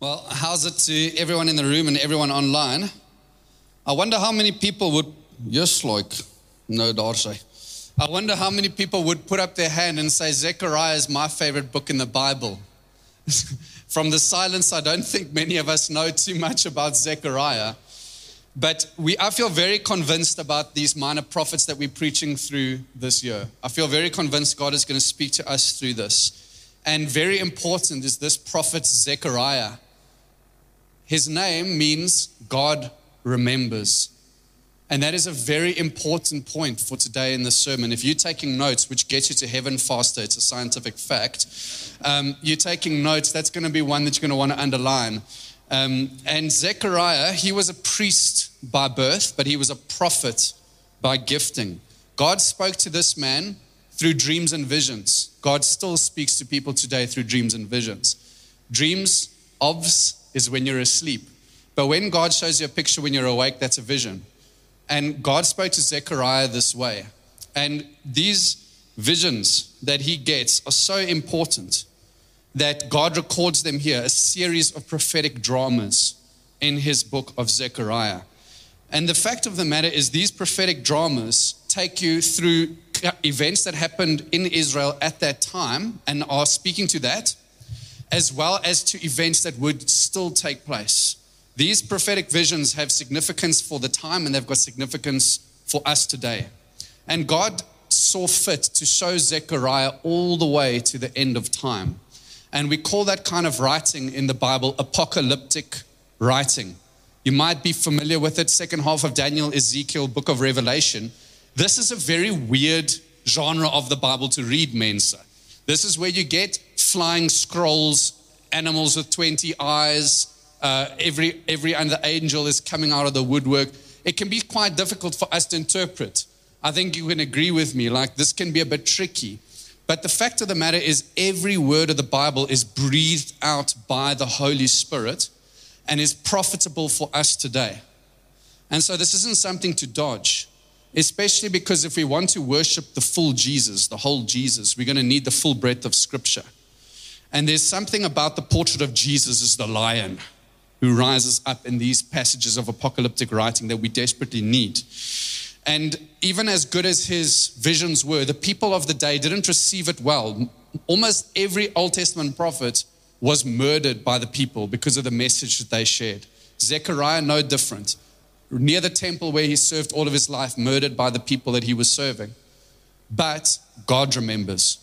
Well, how's it to everyone in the room and everyone online? I wonder how many people would, yes, like, no, Darcy. I wonder how many people would put up their hand and say, Zechariah is my favorite book in the Bible. From the silence, I don't think many of us know too much about Zechariah. But we, I feel very convinced about these minor prophets that we're preaching through this year. I feel very convinced God is going to speak to us through this. And very important is this prophet Zechariah. His name means God remembers. And that is a very important point for today in the sermon. If you're taking notes, which gets you to heaven faster, it's a scientific fact. Um, you're taking notes, that's going to be one that you're going to want to underline. Um, and Zechariah, he was a priest by birth, but he was a prophet by gifting. God spoke to this man through dreams and visions. God still speaks to people today through dreams and visions. Dreams, obvs, is when you're asleep. But when God shows you a picture when you're awake, that's a vision. And God spoke to Zechariah this way. And these visions that he gets are so important that God records them here, a series of prophetic dramas in his book of Zechariah. And the fact of the matter is, these prophetic dramas take you through events that happened in Israel at that time and are speaking to that, as well as to events that would still take place. These prophetic visions have significance for the time and they've got significance for us today. And God saw fit to show Zechariah all the way to the end of time. And we call that kind of writing in the Bible apocalyptic writing. You might be familiar with it, second half of Daniel, Ezekiel, book of Revelation. This is a very weird genre of the Bible to read, Mensa. This is where you get flying scrolls, animals with 20 eyes, uh, every, every other angel is coming out of the woodwork. It can be quite difficult for us to interpret. I think you can agree with me, like this can be a bit tricky. But the fact of the matter is, every word of the Bible is breathed out by the Holy Spirit and is profitable for us today. And so this isn't something to dodge, especially because if we want to worship the full Jesus, the whole Jesus, we're going to need the full breadth of Scripture. And there's something about the portrait of Jesus as the lion who rises up in these passages of apocalyptic writing that we desperately need. And even as good as his visions were, the people of the day didn't receive it well. Almost every Old Testament prophet was murdered by the people because of the message that they shared. Zechariah, no different. Near the temple where he served all of his life, murdered by the people that he was serving. But God remembers.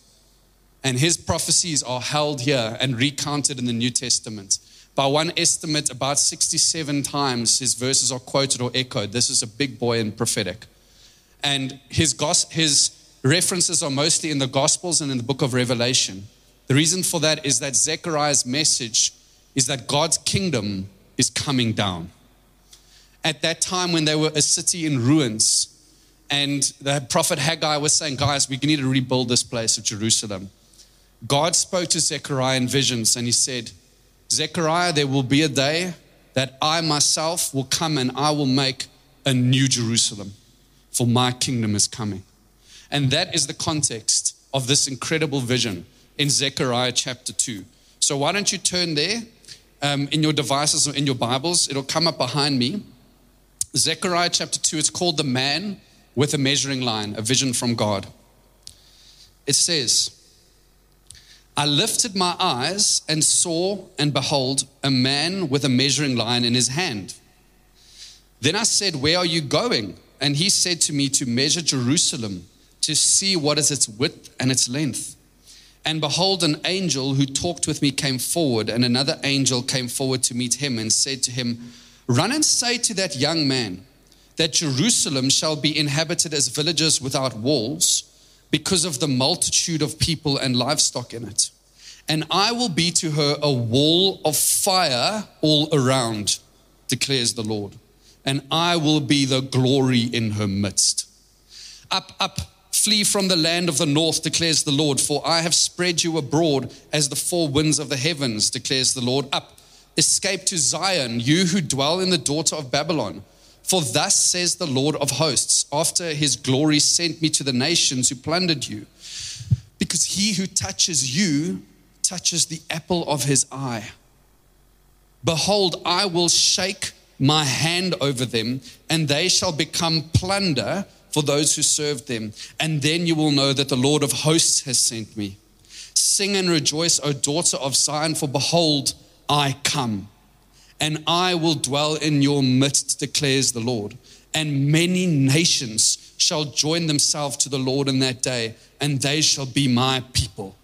And his prophecies are held here and recounted in the New Testament. By one estimate, about 67 times his verses are quoted or echoed. This is a big boy in prophetic. And his, his references are mostly in the Gospels and in the book of Revelation. The reason for that is that Zechariah's message is that God's kingdom is coming down. At that time, when they were a city in ruins, and the prophet Haggai was saying, Guys, we need to rebuild this place of Jerusalem. God spoke to Zechariah in visions, and he said, Zechariah, there will be a day that I myself will come and I will make a new Jerusalem, for my kingdom is coming. And that is the context of this incredible vision in Zechariah chapter 2. So why don't you turn there um, in your devices or in your Bibles? It'll come up behind me. Zechariah chapter 2, it's called The Man with a Measuring Line, a vision from God. It says, I lifted my eyes and saw, and behold, a man with a measuring line in his hand. Then I said, Where are you going? And he said to me, To measure Jerusalem, to see what is its width and its length. And behold, an angel who talked with me came forward, and another angel came forward to meet him and said to him, Run and say to that young man that Jerusalem shall be inhabited as villages without walls because of the multitude of people and livestock in it. And I will be to her a wall of fire all around, declares the Lord. And I will be the glory in her midst. Up, up, flee from the land of the north, declares the Lord, for I have spread you abroad as the four winds of the heavens, declares the Lord. Up, escape to Zion, you who dwell in the daughter of Babylon. For thus says the Lord of hosts, after his glory sent me to the nations who plundered you. Because he who touches you touches the apple of his eye. Behold, I will shake my hand over them, and they shall become plunder for those who serve them. And then you will know that the Lord of hosts has sent me. Sing and rejoice, O daughter of Zion, for behold, I come, and I will dwell in your midst, declares the Lord. And many nations shall join themselves to the Lord in that day, and they shall be my people.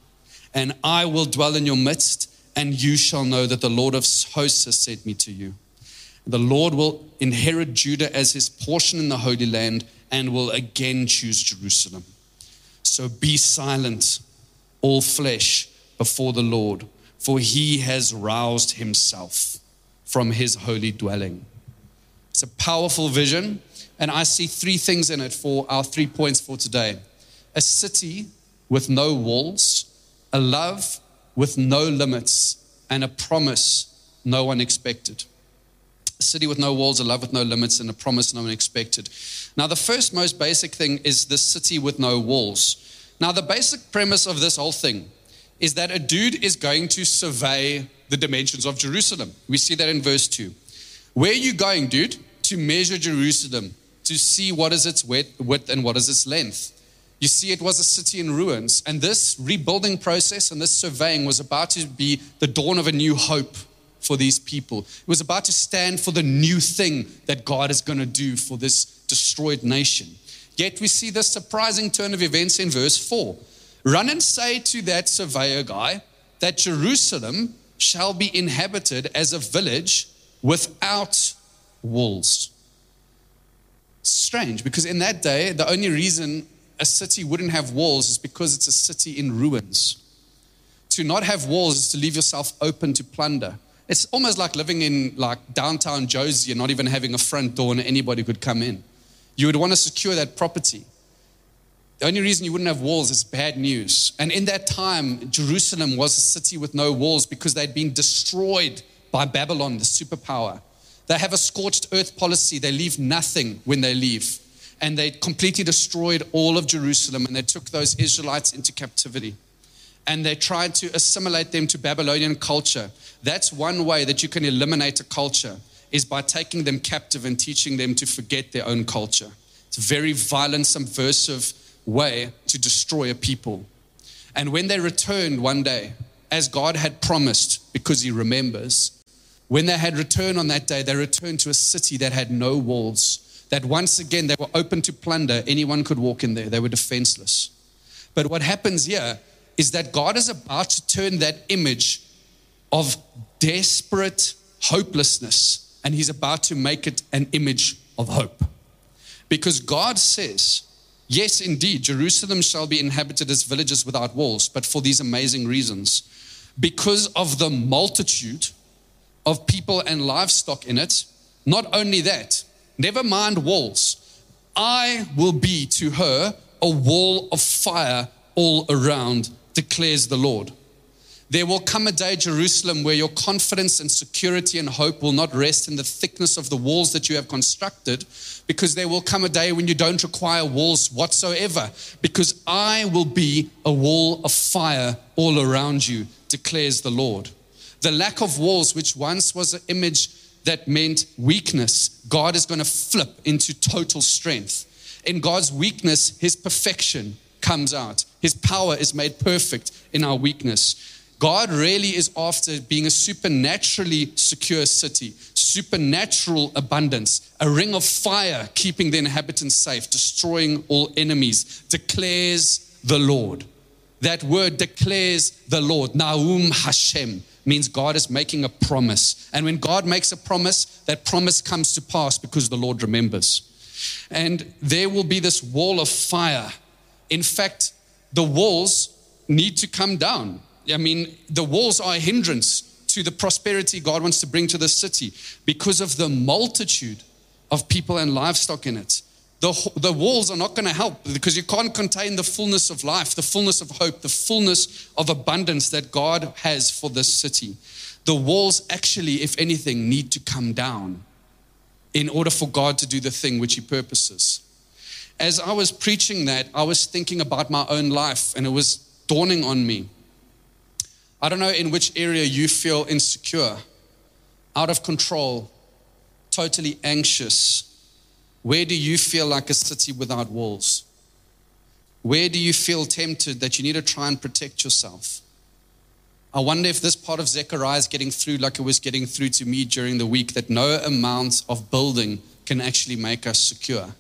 And I will dwell in your midst, and you shall know that the Lord of hosts has sent me to you. The Lord will inherit Judah as his portion in the Holy Land and will again choose Jerusalem. So be silent, all flesh, before the Lord, for he has roused himself from his holy dwelling. It's a powerful vision, and I see three things in it for our three points for today a city with no walls, a love with no limits, and a promise no one expected. A city with no walls, a love with no limits, and a promise no one expected. Now, the first most basic thing is the city with no walls. Now, the basic premise of this whole thing is that a dude is going to survey the dimensions of Jerusalem. We see that in verse 2. Where are you going, dude? To measure Jerusalem, to see what is its width and what is its length. You see, it was a city in ruins, and this rebuilding process and this surveying was about to be the dawn of a new hope for these people. It was about to stand for the new thing that God is going to do for this destroyed nation. Yet we see this surprising turn of events in verse 4. Run and say to that surveyor guy that Jerusalem shall be inhabited as a village without walls. Strange, because in that day, the only reason a city wouldn't have walls is because it's a city in ruins. To not have walls is to leave yourself open to plunder. It's almost like living in like downtown Jozi and not even having a front door and anybody could come in. You would want to secure that property. The only reason you wouldn't have walls is bad news. And in that time, Jerusalem was a city with no walls because they'd been destroyed by Babylon, the superpower. They have a scorched earth policy. They leave nothing when they leave. And they completely destroyed all of Jerusalem and they took those Israelites into captivity and they tried to assimilate them to Babylonian culture. That's one way that you can eliminate a culture is by taking them captive and teaching them to forget their own culture. It's a very violent, subversive way to destroy a people. And when they returned one day, as God had promised, because He remembers, when they had returned on that day, they returned to a city that had no walls, that once again they were open to plunder. Anyone could walk in there, they were defenseless. But what happens here is that God is about to turn that image of desperate hopelessness and He's about to make it an image of hope. Because God says, Yes, indeed, Jerusalem shall be inhabited as villages without walls, but for these amazing reasons. Because of the multitude of people and livestock in it, not only that, never mind walls, I will be to her a wall of fire all around declares the Lord. There will come a day, Jerusalem, where your confidence and security and hope will not rest in the thickness of the walls that you have constructed, because there will come a day when you don't require walls whatsoever, because I will be a wall of fire all around you, declares the Lord. The lack of walls, which once was an image that meant weakness, God is going to flip into total strength. In God's weakness, his perfection comes out. His power is made perfect in our weakness. God really is after being a supernaturally secure city, supernatural abundance, a ring of fire keeping the inhabitants safe, destroying all enemies, declares the Lord. That word declares the Lord. Naum Hashem means God is making a promise. And when God makes a promise, that promise comes to pass because the Lord remembers. And there will be this wall of fire in fact, the walls need to come down. I mean, the walls are a hindrance to the prosperity God wants to bring to the city because of the multitude of people and livestock in it. The, the walls are not going to help because you can't contain the fullness of life, the fullness of hope, the fullness of abundance that God has for this city. The walls actually, if anything, need to come down in order for God to do the thing which He purposes as I was preaching that, I was thinking about my own life and it was dawning on me. I don't know in which area you feel insecure, out of control, totally anxious, where do you feel like a city without walls? Where do you feel tempted that you need to try and protect yourself? I wonder if this part of Zechariah is getting through like it was getting through to me during the week that no amount of building can actually make us secure.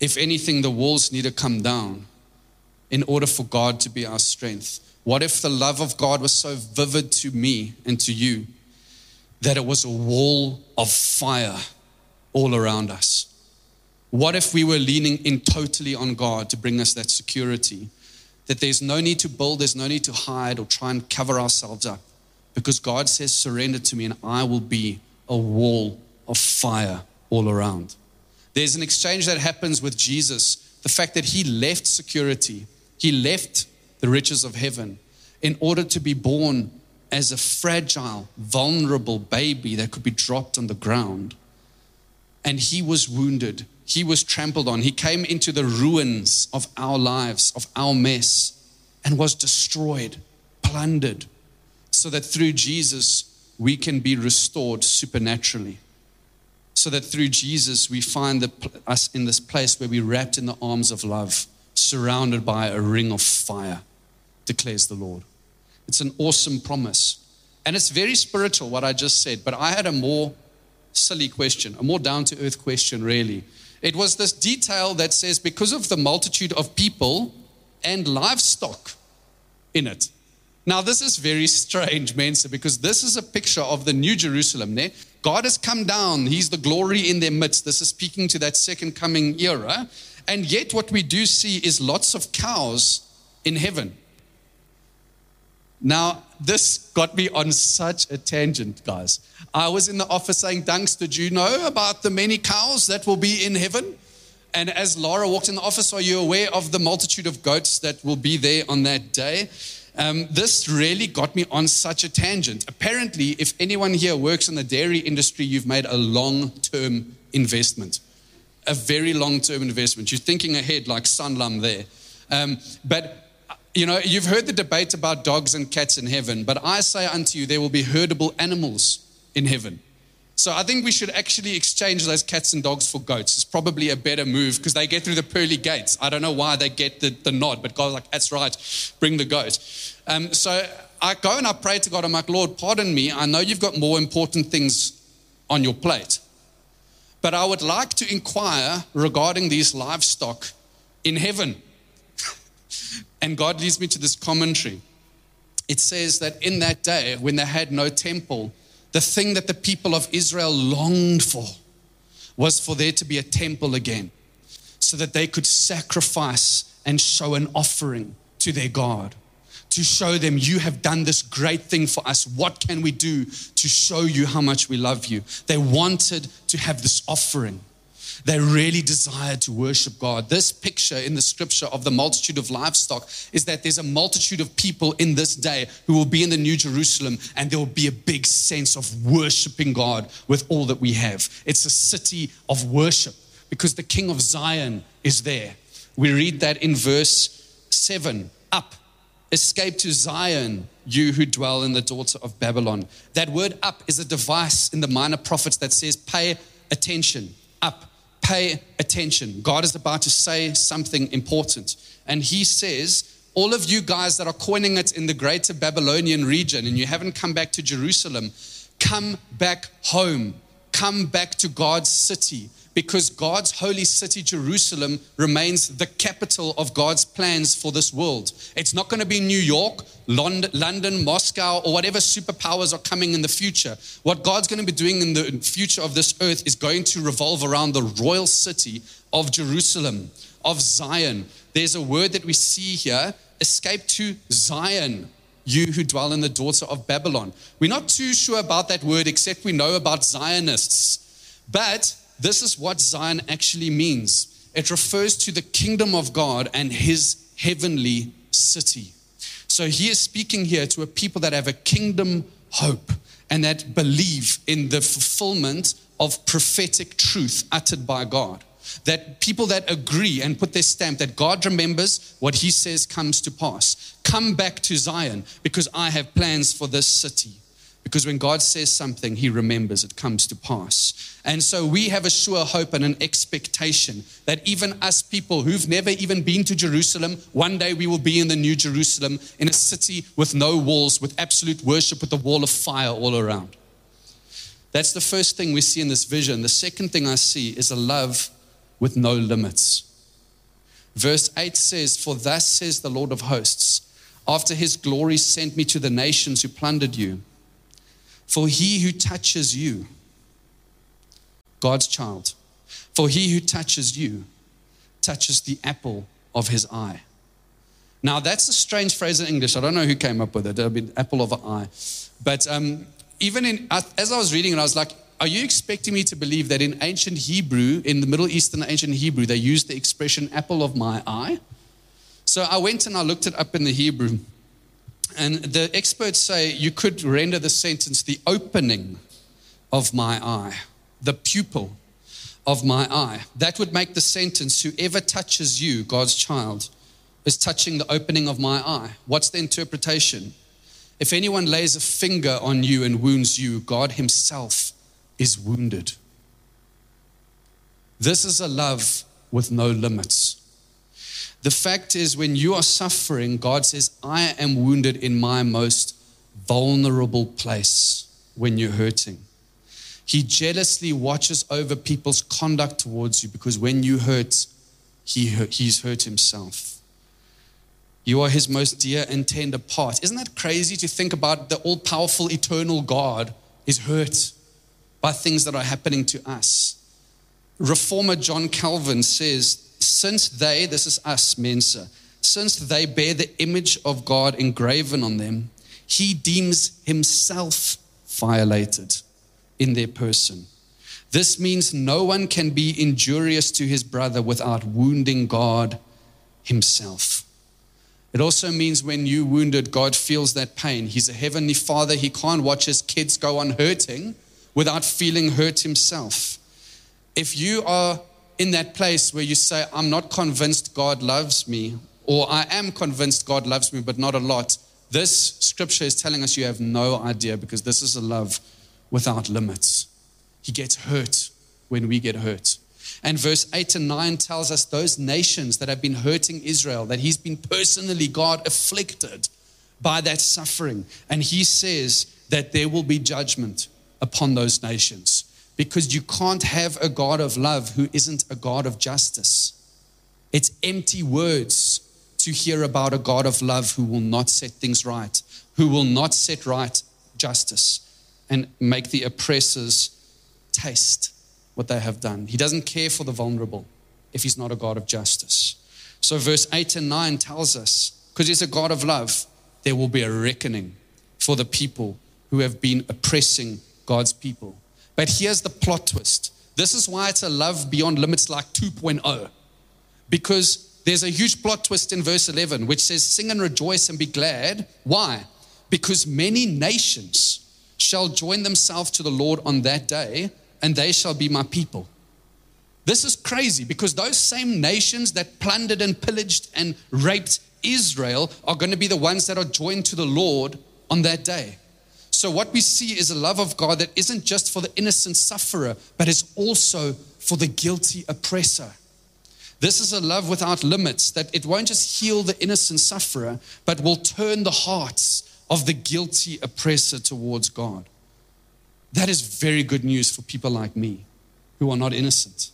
If anything, the walls need to come down in order for God to be our strength. What if the love of God was so vivid to me and to you that it was a wall of fire all around us? What if we were leaning in totally on God to bring us that security? That there's no need to build, there's no need to hide or try and cover ourselves up. Because God says, Surrender to me, and I will be a wall of fire all around. There's an exchange that happens with Jesus. The fact that he left security, he left the riches of heaven in order to be born as a fragile, vulnerable baby that could be dropped on the ground. And he was wounded he was trampled on. He came into the ruins of our lives, of our mess, and was destroyed, plundered, so that through Jesus we can be restored supernaturally. So that through Jesus we find the, us in this place where we're wrapped in the arms of love, surrounded by a ring of fire, declares the Lord. It's an awesome promise. And it's very spiritual, what I just said, but I had a more silly question, a more down to earth question, really. It was this detail that says, because of the multitude of people and livestock in it. Now, this is very strange, Mensa, because this is a picture of the New Jerusalem. Ne? God has come down, He's the glory in their midst. This is speaking to that second coming era. And yet, what we do see is lots of cows in heaven. Now, this got me on such a tangent, guys. I was in the office saying, Dunks, did you know about the many cows that will be in heaven? And as Laura walked in the office, are you aware of the multitude of goats that will be there on that day? Um, this really got me on such a tangent. Apparently, if anyone here works in the dairy industry, you've made a long term investment. A very long term investment. You're thinking ahead like Sanlam there. Um, but you know, you've heard the debate about dogs and cats in heaven, but I say unto you, there will be herdable animals in heaven. So I think we should actually exchange those cats and dogs for goats. It's probably a better move because they get through the pearly gates. I don't know why they get the, the nod, but God's like, that's right, bring the goat. Um, so I go and I pray to God. I'm like, Lord, pardon me. I know you've got more important things on your plate, but I would like to inquire regarding these livestock in heaven. And God leads me to this commentary. It says that in that day, when they had no temple, the thing that the people of Israel longed for was for there to be a temple again so that they could sacrifice and show an offering to their God. To show them, you have done this great thing for us. What can we do to show you how much we love you? They wanted to have this offering. They really desire to worship God. This picture in the scripture of the multitude of livestock is that there's a multitude of people in this day who will be in the New Jerusalem and there will be a big sense of worshiping God with all that we have. It's a city of worship because the King of Zion is there. We read that in verse 7 Up, escape to Zion, you who dwell in the daughter of Babylon. That word up is a device in the minor prophets that says, pay attention, up pay attention. God is about to say something important. And he says, all of you guys that are coining it in the greater Babylonian region and you haven't come back to Jerusalem, come back home. Come back to God's city because God's holy city, Jerusalem, remains the capital of God's plans for this world. It's not going to be New York, London, Moscow, or whatever superpowers are coming in the future. What God's going to be doing in the future of this earth is going to revolve around the royal city of Jerusalem, of Zion. There's a word that we see here escape to Zion you who dwell in the daughter of Babylon. We're not too sure about that word, except we know about Zionists. But this is what Zion actually means it refers to the kingdom of God and his heavenly city. So he is speaking here to a people that have a kingdom hope and that believe in the fulfillment of prophetic truth uttered by God. That people that agree and put their stamp that God remembers what he says comes to pass. Come back to Zion because I have plans for this city Because when God says something, He remembers it comes to pass. And so we have a sure hope and an expectation that even us people who've never even been to Jerusalem, one day we will be in the New Jerusalem, in a city with no walls, with absolute worship, with a wall of fire all around. That's the first thing we see in this vision. The second thing I see is a love with no limits. Verse 8 says, For thus says the Lord of hosts, after his glory sent me to the nations who plundered you. For he who touches you, God's child, for he who touches you touches the apple of his eye. Now, that's a strange phrase in English. I don't know who came up with it. It'll be apple of an eye. But um, even in, as I was reading it, I was like, are you expecting me to believe that in ancient Hebrew, in the Middle Eastern ancient Hebrew, they used the expression apple of my eye? So I went and I looked it up in the Hebrew. And the experts say you could render the sentence the opening of my eye, the pupil of my eye. That would make the sentence whoever touches you, God's child, is touching the opening of my eye. What's the interpretation? If anyone lays a finger on you and wounds you, God Himself is wounded. This is a love with no limits. The fact is, when you are suffering, God says, I am wounded in my most vulnerable place when you're hurting. He jealously watches over people's conduct towards you because when you hurt, he, he's hurt himself. You are his most dear and tender part. Isn't that crazy to think about the all powerful, eternal God is hurt by things that are happening to us? Reformer John Calvin says since they, this is us, Mensa, since they bear the image of God engraven on them, he deems himself violated in their person. This means no one can be injurious to his brother without wounding God himself. It also means when you wounded, God feels that pain. He's a heavenly father. He can't watch his kids go on hurting without feeling hurt himself. If you are in that place where you say, I'm not convinced God loves me, or I am convinced God loves me, but not a lot, this scripture is telling us you have no idea because this is a love without limits. He gets hurt when we get hurt. And verse 8 and 9 tells us those nations that have been hurting Israel, that he's been personally, God, afflicted by that suffering. And he says that there will be judgment upon those nations because you can't have a God of love who isn't a God of justice. It's empty words to hear about a God of love who will not set things right, who will not set right justice and make the oppressors taste what they have done. He doesn't care for the vulnerable if he's not a God of justice. So, verse 8 and 9 tells us because he's a God of love, there will be a reckoning for the people who have been oppressing God's people. But here's the plot twist this is why it's a love beyond limits like 2.0. Because there's a huge plot twist in verse 11, which says, Sing and rejoice and be glad. Why? Because many nations shall join themselves to the Lord on that day, and they shall be my people. This is crazy because those same nations that plundered and pillaged and raped Israel are going to be the ones that are joined to the Lord on that day. So, what we see is a love of God that isn't just for the innocent sufferer, but is also for the guilty oppressor. This is a love without limits, that it won't just heal the innocent sufferer, but will turn the hearts of the guilty oppressor towards God. That is very good news for people like me who are not innocent.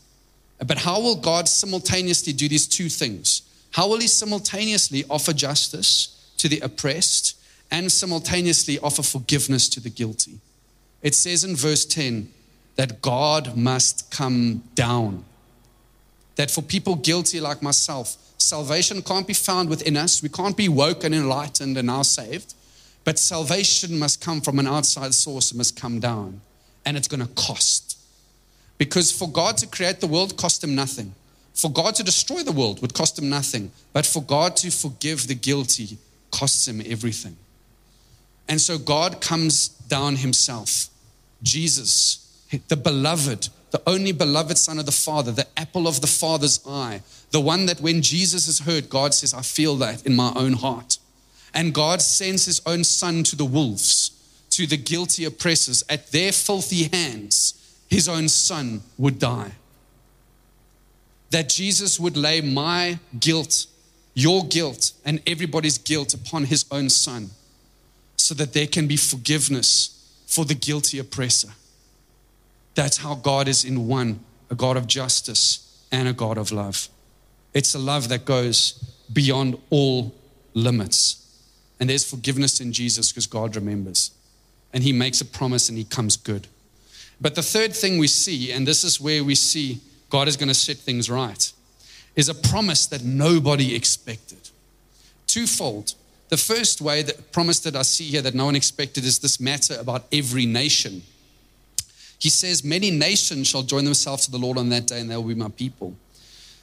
But how will God simultaneously do these two things? How will He simultaneously offer justice to the oppressed and simultaneously offer forgiveness to the guilty. It says in verse 10 that God must come down. That for people guilty like myself, salvation can't be found within us. We can't be woke and enlightened and now saved. But salvation must come from an outside source, it must come down. And it's going to cost. Because for God to create the world cost him nothing. For God to destroy the world would cost him nothing. But for God to forgive the guilty costs him everything. And so God comes down himself. Jesus, the beloved, the only beloved Son of the Father, the apple of the Father's eye, the one that when Jesus is heard, God says, I feel that in my own heart. And God sends his own Son to the wolves to the guilty oppressors at their filthy hands, his own son would die. That Jesus would lay my guilt, your guilt, and everybody's guilt upon his own son so that there can be forgiveness for the guilty oppressor. That's how God is in one a God of justice and a God of love. It's a love that goes beyond all limits. And there's forgiveness in Jesus because God remembers. And He makes a promise and He comes good. But the third thing we see, and this is where we see God is going to set things right, is a promise that nobody expected. Twofold. The first way, the promise that I see here that no one expected is this matter about every nation. He says, Many nations shall join themselves to the Lord on that day, and they will be my people.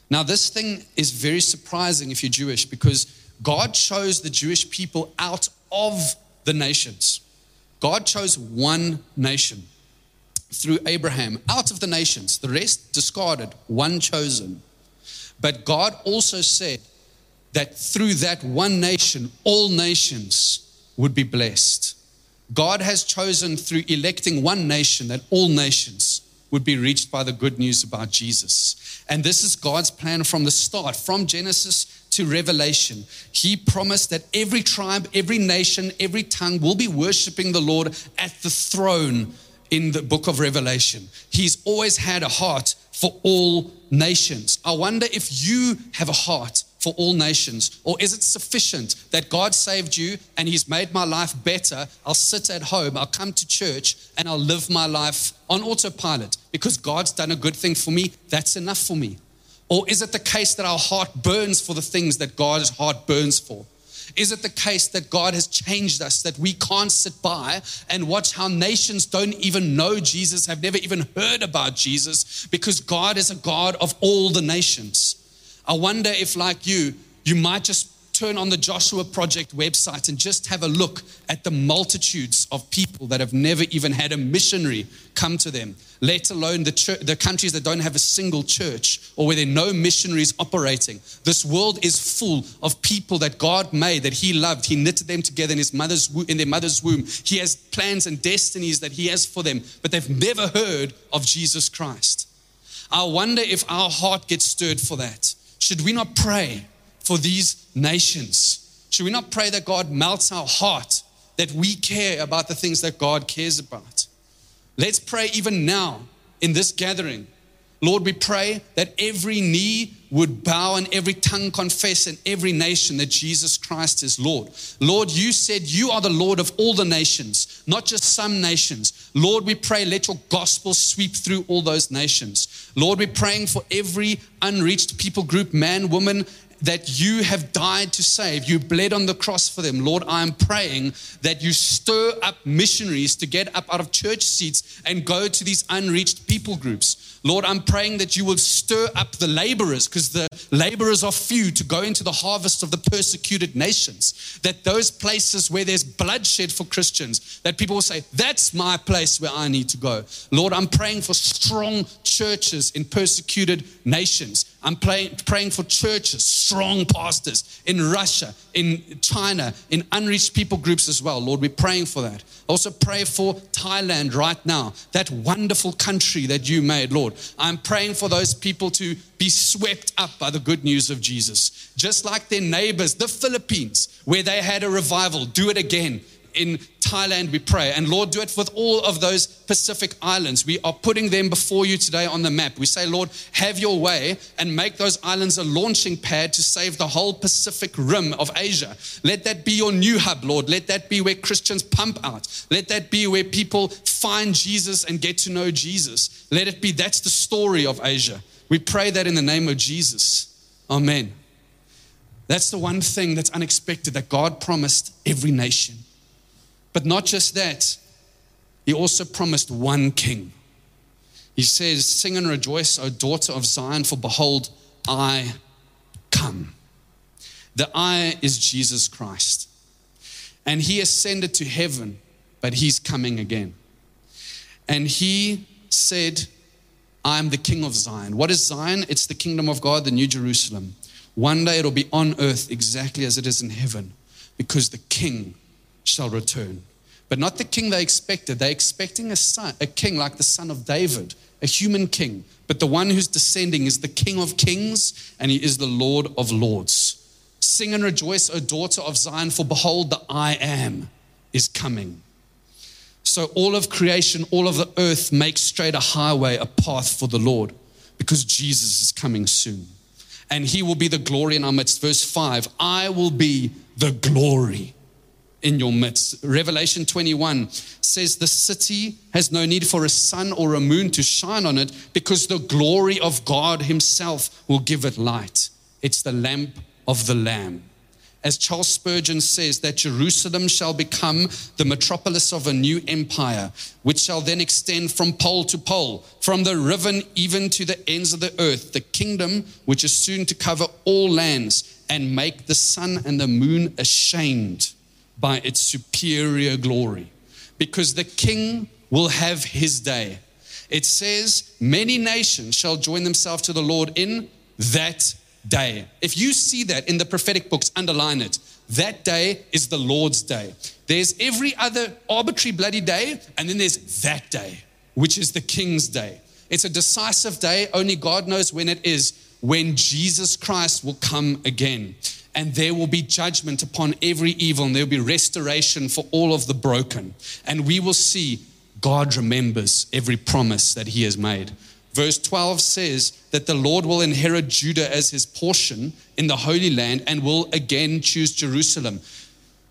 Now, this thing is very surprising if you're Jewish because God chose the Jewish people out of the nations. God chose one nation through Abraham out of the nations, the rest discarded, one chosen. But God also said that through that one nation, all nations would be blessed. God has chosen through electing one nation that all nations would be reached by the good news about Jesus. And this is God's plan from the start, from Genesis to Revelation. He promised that every tribe, every nation, every tongue will be worshiping the Lord at the throne in the book of Revelation. He's always had a heart for all nations. I wonder if you have a heart for all nations? Or is it sufficient that God saved you and He's made my life better? I'll sit at home, I'll come to church, and I'll live my life on autopilot because God's done a good thing for me. That's enough for me. Or is it the case that our heart burns for the things that God's heart burns for? Is it the case that God has changed us, that we can't sit by and watch how nations don't even know Jesus, have never even heard about Jesus, because God is a God of all the nations? I wonder if, like you, you might just turn on the Joshua Project website and just have a look at the multitudes of people that have never even had a missionary come to them, let alone the, church, the countries that don't have a single church or where there are no missionaries operating. This world is full of people that God made, that He loved. He knitted them together in, his mother's, in their mother's womb. He has plans and destinies that He has for them, but they've never heard of Jesus Christ. I wonder if our heart gets stirred for that should we not pray for these nations? Should we not pray that God melts our heart, that we care about the things that God cares about? Let's pray even now in this gathering. Lord, we pray that every knee would bow and every tongue confess in every nation that Jesus Christ is Lord. Lord, you said you are the Lord of all the nations, not just some nations. Lord, we pray, let your gospel sweep through all those nations. Lord, we're praying for every unreached people group, man, woman, that you have died to save. You bled on the cross for them. Lord, I am praying that you stir up missionaries to get up out of church seats and go to these unreached people groups. Lord, I'm praying that you will stir up the laborers because the laborers are few to go into the harvest of the persecuted nations. That those places where there's bloodshed for Christians, that people will say, That's my place where I need to go. Lord, I'm praying for strong churches in persecuted nations. I'm praying, praying for churches, strong pastors in Russia, in China, in unreached people groups as well. Lord, we're praying for that. Also, pray for Thailand right now, that wonderful country that you made, Lord. I'm praying for those people to be swept up by the good news of Jesus. Just like their neighbors, the Philippines, where they had a revival, do it again in Thailand, we pray. And Lord, do it with all of those Pacific islands. We are putting them before you today on the map. We say, Lord, have your way and make those islands a launching pad to save the whole Pacific rim of Asia. Let that be your new hub, Lord. Let that be where Christians pump out. Let that be where people find Jesus and get to know Jesus. Let it be that's the story of Asia. We pray that in the name of Jesus. Amen. That's the one thing that's unexpected that God promised every nation. But not just that, he also promised one king. He says, Sing and rejoice, O daughter of Zion, for behold, I come. The I is Jesus Christ. And he ascended to heaven, but he's coming again. And he said, I am the king of Zion. What is Zion? It's the kingdom of God, the new Jerusalem. One day it'll be on earth exactly as it is in heaven because the king shall return. but not the king they expected. They're expecting a son, a king like the son of David, a human king. But the one who's descending is the King of kings, and he is the Lord of lords. Sing and rejoice, O daughter of Zion, for behold, the I am is coming. So all of creation, all of the earth makes straight a highway, a path for the Lord, because Jesus is coming soon. And he will be the glory in our midst. Verse 5 I will be the glory in your midst. Revelation 21 says, The city has no need for a sun or a moon to shine on it because the glory of God Himself will give it light. It's the lamp of the Lamb. As Charles Spurgeon says, that Jerusalem shall become the metropolis of a new empire, which shall then extend from pole to pole, from the river even to the ends of the earth, the kingdom which is soon to cover all lands and make the sun and the moon ashamed by its superior glory. Because the king will have his day. It says, Many nations shall join themselves to the Lord in that day. If you see that in the prophetic books, underline it. That day is the Lord's day. There's every other arbitrary bloody day, and then there's that day, which is the king's day. It's a decisive day. Only God knows when it is, when Jesus Christ will come again and there will be judgment upon every evil, and there will be restoration for all of the broken. And we will see God remembers every promise that He has made. Verse 12 says that the Lord will inherit Judah as His portion in the Holy Land and will again choose Jerusalem.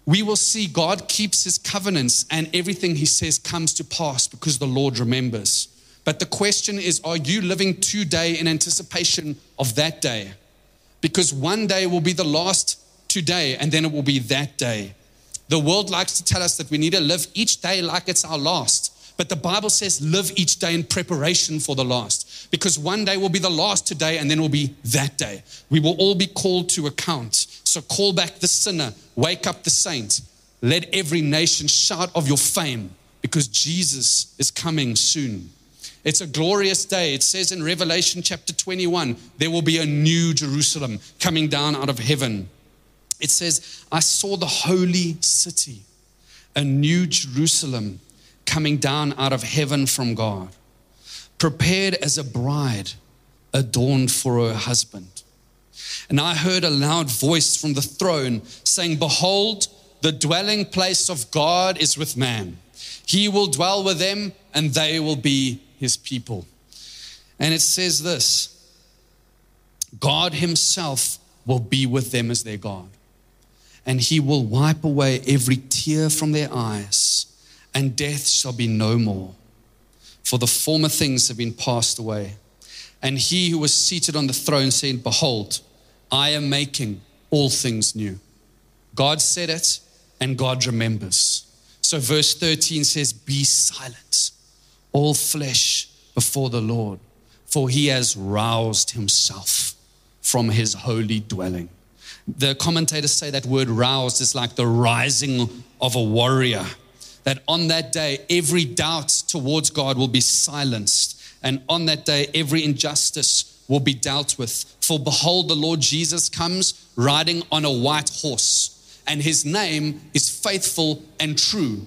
We will see God keeps His covenants, and everything He says comes to pass because the Lord remembers. But the question is are you living today in anticipation of that day? Because one day will be the last today and then it will be that day. The world likes to tell us that we need to live each day like it's our last. But the Bible says live each day in preparation for the last. Because one day will be the last today and then will be that day. We will all be called to account. So call back the sinner, wake up the saint. Let every nation shout of your fame because Jesus is coming soon. It's a glorious day. It says in Revelation chapter 21 there will be a new Jerusalem coming down out of heaven. It says, I saw the holy city, a new Jerusalem coming down out of heaven from God, prepared as a bride adorned for her husband. And I heard a loud voice from the throne saying, Behold, the dwelling place of God is with man. He will dwell with them, and they will be his people. And it says this God himself will be with them as their God, and he will wipe away every tear from their eyes, and death shall be no more. For the former things have been passed away. And he who was seated on the throne said, Behold, I am making all things new. God said it, and God remembers. So, verse 13 says, Be silent all flesh before the Lord, for he has roused himself from his holy dwelling. The commentators say that word roused is like the rising of a warrior. That on that day, every doubt towards God will be silenced. And on that day, every injustice will be dealt with. For behold, the Lord Jesus comes riding on a white horse, and his name is faithful and true.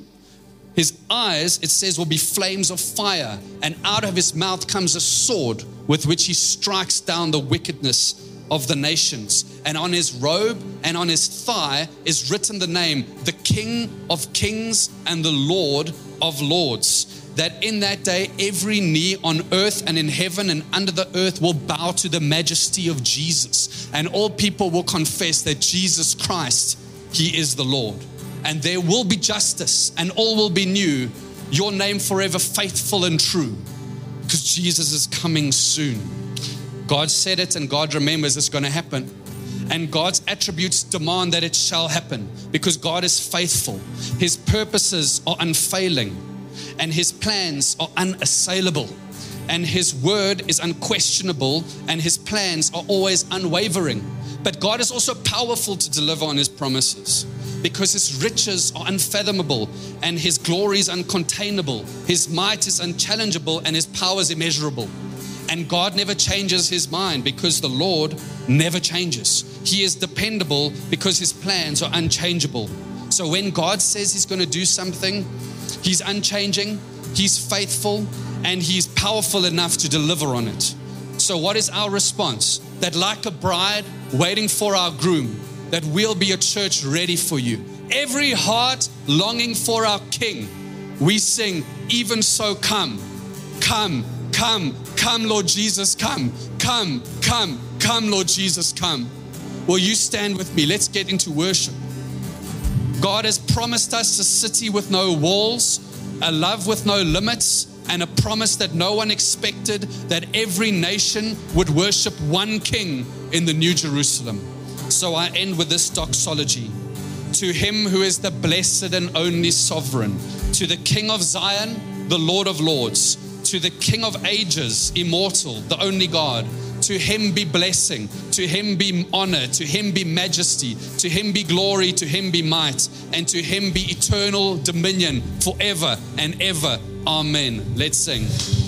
His eyes, it says, will be flames of fire, and out of his mouth comes a sword with which he strikes down the wickedness of the nations. And on his robe and on his thigh is written the name, the King of Kings and the Lord of Lords. That in that day, every knee on earth and in heaven and under the earth will bow to the majesty of Jesus. And all people will confess that Jesus Christ, He is the Lord and there will be justice, and all will be new. Your name forever faithful and true, because Jesus is coming soon. God said it, and God remembers it's going to happen. And God's attributes demand that it shall happen because God is faithful. His purposes are unfailing, and His plans are unassailable. And His word is unquestionable, and His plans are always unwavering. But God is also powerful to deliver on His promises because his riches are unfathomable and his glory is uncontainable. His might is unchallengeable and his power is immeasurable. And God never changes his mind because the Lord never changes. He is dependable because his plans are unchangeable. So when God says He's going to do something, He's unchanging, He's faithful, and He's powerful enough to deliver on it. So, what is our response? That, like a bride waiting for our groom, that we'll be a church ready for you. Every heart longing for our King, we sing, Even so, come, come, come, come, Lord Jesus, come, come, come, come, Lord Jesus, come. Will you stand with me? Let's get into worship. God has promised us a city with no walls, a love with no limits, and a promise that no one expected that every nation would worship one king in the New Jerusalem. So I end with this doxology. To him who is the blessed and only sovereign, to the King of Zion, the Lord of Lords, to the King of ages, immortal, the only God to him be blessing, to him be honor, to him be majesty, to him be glory, to him be might, and to him be eternal dominion forever and ever. Amen. Let's sing.